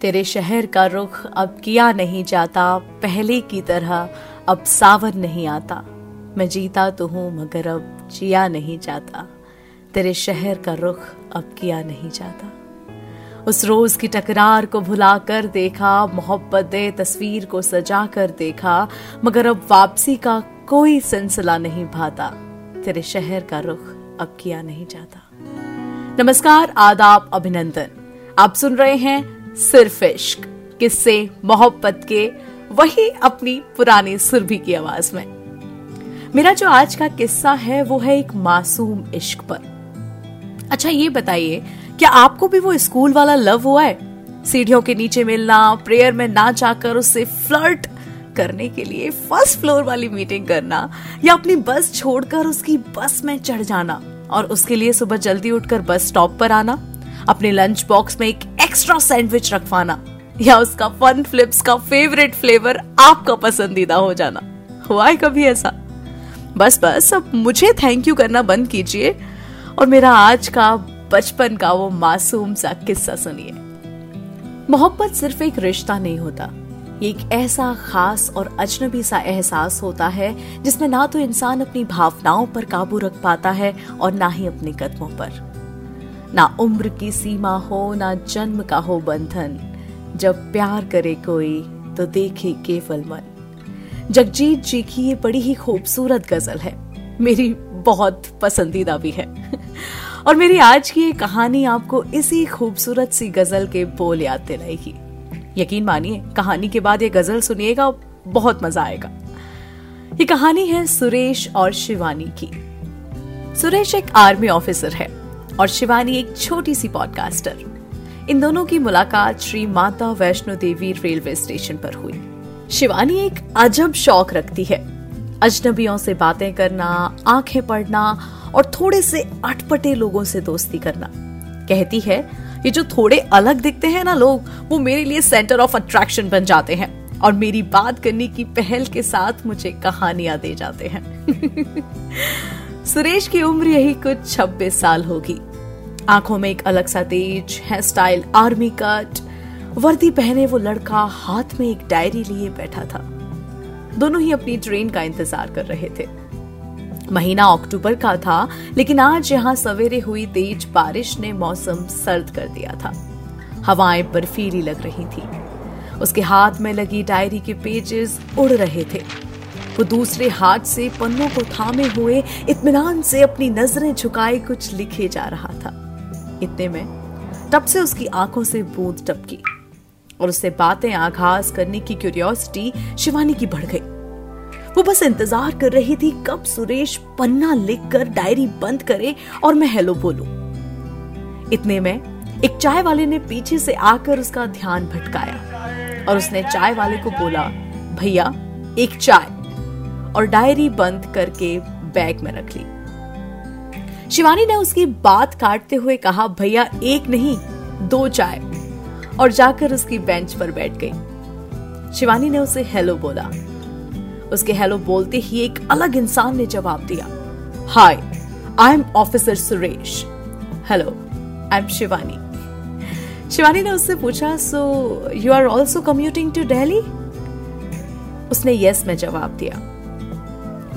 तेरे शहर का रुख अब किया नहीं जाता, पहले की तरह अब सावन नहीं आता। मैं जीता तो हूँ, मगर अब जिया नहीं जाता। तेरे शहर का रुख अब किया नहीं जाता। उस रोज की टकरार को भुला कर देखा, मोहब्बत दे, तस्वीर को सजा कर देखा, मगर अब वापसी का कोई सिलसिला नहीं भाता। तेरे शहर का रुख अब किया नहीं जाता। नमस्कार, आदाब, अभिनंदन। आप सुन रहे हैं सिर्फ़ इश्क किस्से, मोहब्बत के, वही अपनी पुरानी सुरभि की आवाज़ में। मेरा जो आज का किस्सा है, वो है एक मासूम इश्क पर। अच्छा ये बताइए, क्या आपको भी वो स्कूल वाला लव हुआ है? सीढ़ियों के नीचे मिलना, प्रेयर में ना जाकर उससे फ्लर्ट करने के लिए फ़र्स्ट फ्लोर वाली मीटिंग करना, या अपनी बस छोड़कर उसकी बस में चढ़ जाना, और उसके लिए सुबह जल्दी उठकर बस स्टॉप पर आना? अपने लंच बॉक्स में एक एक्स्ट्रा सैंडविच रखवाना। या उसका फन फ्लिप्स का फेवरेट फ्लेवर आपका पसंदीदा हो जाना। हुआ है कभी ऐसा? बस बस, अब मुझे थैंक यू करना बंद कीजिए। और मेरा आज का बचपन का वो मासूम सा किस्सा सुनिए। मोहब्बत सिर्फ़ एक रिश्ता नहीं होता। ये एक ऐसा खास और अजनबी सा एहसास होता है, जिसमें ना तो इंसान अपनी भावनाओं पर काबू रख पाता है और ना ही अपने कदमों पर। ना उम्र की सीमा हो, ना जन्म का हो बंधन। जब प्यार करे कोई तो देखे केवल मन। जगजीत जी की ये बड़ी ही खूबसूरत गज़ल है। मेरी बहुत पसंदीदा भी है। और मेरी आज की ये कहानी आपको इसी खूबसूरत सी गज़ल के बोल याद दिलाएगी। यकीन मानिए, कहानी के बाद ये गज़ल सुनिएगा बहुत मज़ा आएगा। ये कहानी है सुरेश और शिवानी की। सुरेश एक आर्मी ऑफिसर है। और शिवानी एक छोटी सी पॉडकास्टर इन दोनों की मुलाकात श्री माता वैष्णो देवी रेलवे स्टेशन पर हुई। शिवानी एक अजब शौक रखती है। अजनबियों से बातें करना, आँखें पढ़ना और थोड़े से अटपटे लोगों से दोस्ती करना। कहती है, ये जो थोड़े अलग दिखते हैं ना लोग, वो मेरे लिए सेंटर ऑफ़ अट्रैक्शन बन जाते हैं और मेरी बात करने की पहल के साथ मुझे कहानियाँ दे जाते हैं। सुरेश की उम्र यही कुछ 26 साल होगी। आँखों में एक अलग सा तेज है स्टाइल आर्मी कट। वर्दी पहने वो लड़का हाथ में एक डायरी लिए बैठा था। दोनों ही अपनी ट्रेन का इंतज़ार कर रहे थे। महीना अक्टूबर का था, लेकिन आज यहाँ सवेरे हुई तेज बारिश ने मौसम सर्द कर दिया था। हवाएँ बर्फीली लग रही थी। उसके हाथ में लगी डायरी के पेजेस उड़ रहे थे। वो दूसरे हाथ से पन्नों को थामे हुए इत्मीनान से अपनी नज़रें झुकाए कुछ लिखे जा रहा था। इतने में। तब से उसकी आँखों से बूंद टपकी और उससे बातें आघाज करने की क्यूरियोसिटी शिवानी की बढ़ गई। वो बस इंतज़ार कर रही थी कब सुरेश पन्ना लिखकर डायरी बंद करे और मैं हेलो बोलू। इतने में एक चाय वाले ने पीछे से आकर उसका ध्यान भटकाया और उसने चाय वाले को बोला, भैया, एक चाय। और डायरी बंद करके बैग में रख ली। शिवानी ने उसकी बात काटते हुए कहा, भैया, एक नहीं, दो चाय। और जाकर उसकी बेंच पर बैठ गई। शिवानी ने उसे हेलो बोला। उसके हेलो बोलते ही एक अलग इंसान ने जवाब दिया, hi, I am officer Suresh. Hello, I am Shivani. Shivani ने उससे पूछा, so, you are also commuting to daily? उसने यस में जवाब दिया।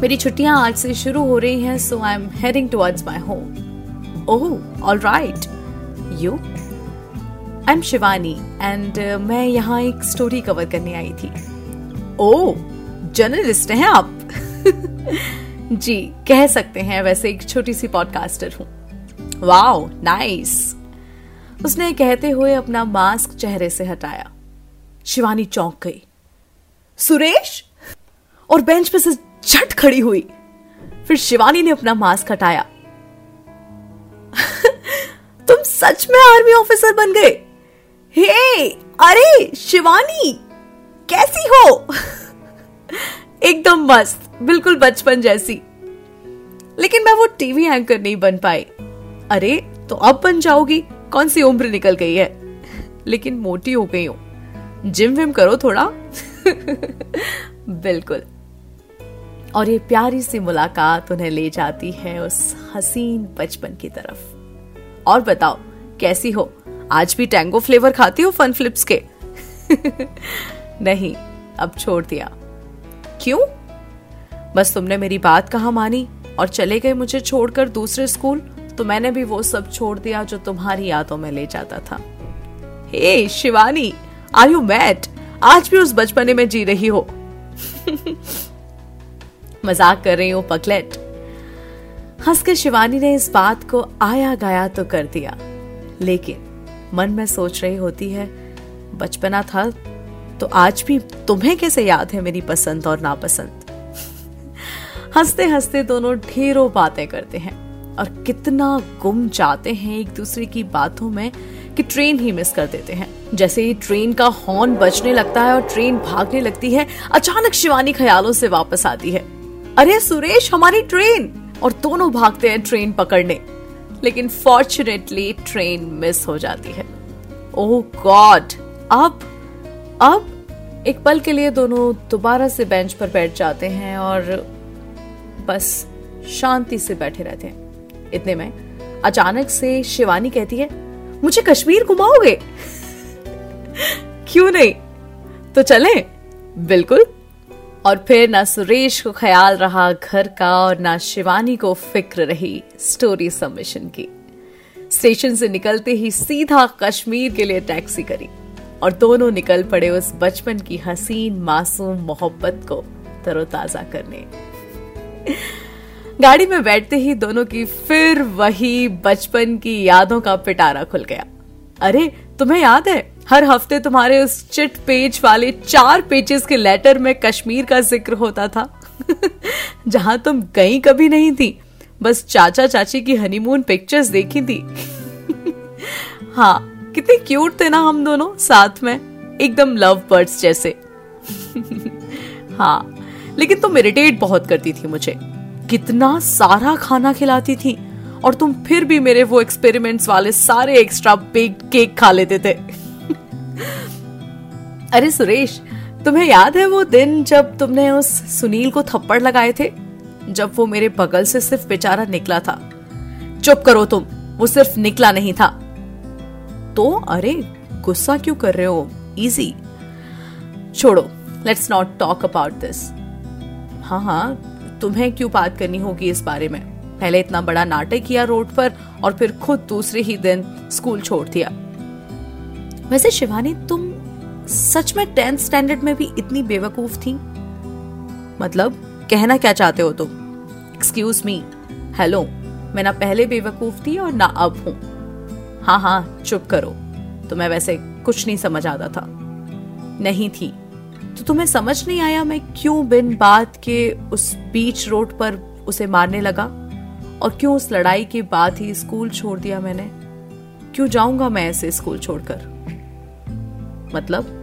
मेरी छुट्टियाँ आज से शुरू हो रही हैं so I am heading towards my home oh all right you I am Shivani and मैं यहाँ एक स्टोरी कवर करने आई थी. ओह जर्नलिस्ट हैं आप? जी, कह सकते हैं, वैसे एक छोटी सी पॉडकास्टर हूँ. वाओ नाइस उसने कहते हुए अपना मास्क चेहरे से हटाया. शिवानी चौंक गई. सुरेश? और बेंच पे से झट खड़ी हुई। फिर शिवानी ने अपना मास्क हटाया। तुम सच में आर्मी ऑफिसर बन गए। हे, अरे, शिवानी, कैसी हो? एकदम मस्त, बिल्कुल बचपन जैसी। लेकिन मैं वो टीवी एंकर नहीं बन पाई। अरे तो अब बन जाओगी, कौन सी उम्र निकल गई है? लेकिन मोटी हो गई हो। जिम विम करो थोड़ा। बिल्कुल। और ये प्यारी सी मुलाकात उन्हें ले जाती है उस हसीन बचपन की तरफ़। और बताओ, कैसी हो? आज भी टैंगो फ्लेवर खाती हो फन फ्लिप्स के? नहीं, अब छोड़ दिया। क्यों? बस तुमने मेरी बात कहा मानी और चले गए मुझे छोड़कर दूसरे स्कूल तो मैंने भी वो सब छोड़ दिया जो तुम्हारी यादों में ले जाता था। Hey, Shivani, are you mat आज भी उस बचपने में जी रही हो? मज़ाक कर रही हूँ पकलेट हंस के शिवानी ने इस बात को आया गाया तो कर दिया। लेकिन मन में सोच रही होती है, बचपना था तो आज भी तुम्हें कैसे याद है मेरी पसंद और नापसंद? हँसते हँसते दोनों ढेरों बातें करते हैं और कितना गुम जाते हैं एक दूसरे की बातों में कि ट्रेन ही मिस कर देते हैं। जैसे ही ट्रेन का हॉर्न बजने लगता है और ट्रेन भागने लगती है, अचानक शिवानी ख्यालों से वापस आती है। अरे सुरेश, हमारी ट्रेन और दोनों भागते हैं ट्रेन पकड़ने। लेकिन फॉर्चुनेटली ट्रेन मिस हो जाती है। ओह गॉड अब अब एक पल के लिए दोनों दोबारा से बेंच पर बैठ जाते हैं और बस शांति से बैठे रहते हैं। इतने में अचानक से शिवानी कहती है, मुझे कश्मीर घुमाओगे? क्यों नहीं? तो चले। बिल्कुल और फिर ना सुरेश को ख्याल रहा घर का और ना शिवानी को फ़िक्र रही स्टोरी सबमिशन की। स्टेशन से निकलते ही सीधा कश्मीर के लिए टैक्सी करी और दोनों निकल पड़े उस बचपन की हसीन, मासूम मोहब्बत को तरोताजा करने। गाड़ी में बैठते ही दोनों की फिर वही बचपन की यादों का पिटारा खुल गया। अरे, तुम्हें याद है? हर हफ़्ते तुम्हारे उस चिट पेज वाले चार पेजेस के लेटर में कश्मीर का ज़िक्र होता था। जहाँ तुम गई कभी नहीं थी, बस चाचा चाची की हनीमून पिक्चर्स देखी थी। हाँ कितने क्यूट थे ना हम दोनों साथ में, एकदम लव बर्ड्स जैसे। हाँ लेकिन तुम इरिटेट बहुत करती थी मुझे। कितना सारा खाना खिलाती थी, और तुम फिर भी मेरे वो एक्सपेरिमेंट्स वाले सारे एक्स्ट्रा बेक्ड केक खा लेते थे। अरे सुरेश, तुम्हें याद है वो दिन जब तुमने उस सुनील को थप्पड़ लगाए थे? जब वो मेरे बगल से सिर्फ़ बेचारा निकला था। चुप करो तुम, वो सिर्फ़ निकला नहीं था। तो अरे, गुस्सा क्यों कर रहे हो? इजी छोड़ो let's not talk about this हाँ हाँ तुम्हें क्यों बात करनी होगी इस बारे में? पहले इतना बड़ा नाटक किया रोड पर और फिर खुद दूसरे ही दिन स्कूल छोड़ दिया। वैसे शिवानी, तुम सच में टेंथ स्टैंडर्ड में भी इतनी बेवकूफ़ थी? मतलब कहना क्या चाहते हो तुम? एक्सक्यूज मी हेलो मैं ना पहले बेवकूफ़ थी और ना अब हूँ। हाँ हाँ चुप करो तो मैं वैसे कुछ नहीं समझ आता था। नहीं थी। तो तुम्हें समझ नहीं आया मैं क्यों बिन बात के उस बीच रोड पर उसे मारने लगा? और क्यों उस लड़ाई के बाद ही स्कूल छोड़ दिया मैंने? क्यों जाऊँगा मैं ऐसे स्कूल छोड़कर? मतलब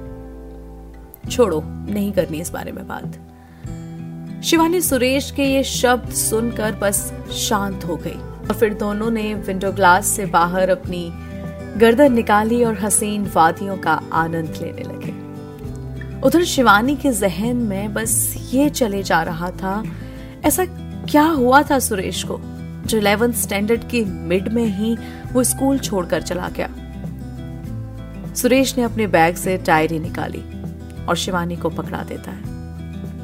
छोड़ो, नहीं करनी इस बारे में बात। शिवानी सुरेश के ये शब्द सुनकर बस शांत हो गई और फिर दोनों ने विंडो ग्लास से बाहर अपनी गर्दन निकाली और हसीन वादियों का आनंद लेने लगे। उधर शिवानी के जहन में बस ये चले जा रहा था, ऐसा क्या हुआ था सुरेश को, जो इलेवेंथ स्टैंडर्ड की मिड में ही वो स्कूल छोड़कर चला गया? सुरेश ने अपने बैग से डायरी निकाली और शिवानी को पकड़ा देता है।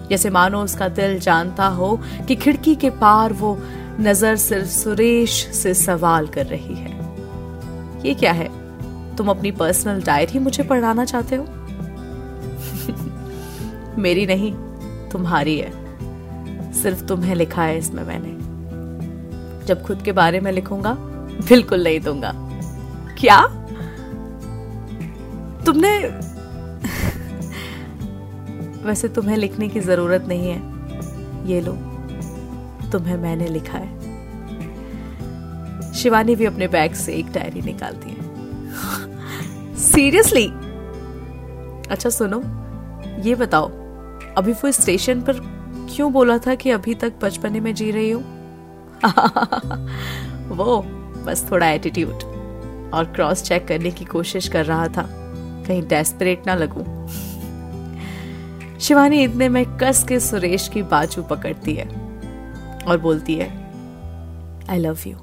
जैसे मानो उसका दिल जानता हो कि खिड़की के पार वो नज़र सिर्फ़ सुरेश से सवाल कर रही है। ये क्या है? तुम अपनी पर्सनल डायरी मुझे पढ़ाना चाहते हो? मेरी नहीं, तुम्हारी है। सिर्फ़ तुम्हें लिखा है इसमें मैंने। जब खुद के बारे में लिखूँगा, बिल्कुल नहीं दूँगा। क्या? तुमने वैसे तुम्हें लिखने की ज़रूरत नहीं है। ये लो, तुम्हें मैंने लिखा है। शिवानी भी अपने बैग से एक डायरी निकालती है। सीरियसली? अच्छा सुनो, ये बताओ, अभी वो स्टेशन पर क्यों बोला था कि अभी तक बचपने में जी रही हो? वो, बस थोड़ा एटीट्यूड और क्रॉस चेक करने की कोशिश कर रहा था। कहीं डेस्परेट ना लगूं। शिवानी इतने में कस के सुरेश की बाजू पकड़ती है और बोलती है आई लव यू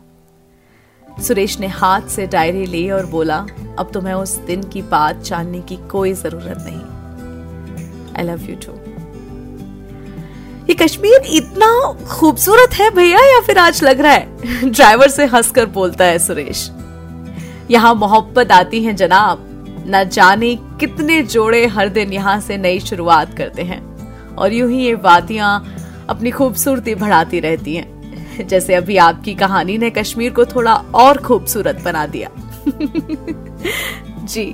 सुरेश ने हाथ से डायरी ली और बोला, अब तो मैं उस दिन की बात जानने की कोई ज़रूरत नहीं। आई लव यू टू ये कश्मीर इतना खूबसूरत है भैया या फिर आज लग रहा है? ड्राइवर से हंसकर बोलता है सुरेश। यहाँ मोहब्बत आती है जनाब। न जाने कितने जोड़े हर दिन यहाँ से नई शुरुआत करते हैं। और यूँ ही ये वादियाँ अपनी खूबसूरती बढ़ाती रहती हैं। जैसे अभी आपकी कहानी ने कश्मीर को थोड़ा और खूबसूरत बना दिया। जी,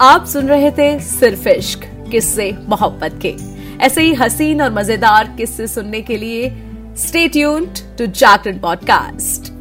आप सुन रहे थे सिर्फ़ इश्क, किस्से मोहब्बत के। ऐसे ही हसीन और मज़ेदार किस्से सुनने के लिए stay tuned to Jagran podcast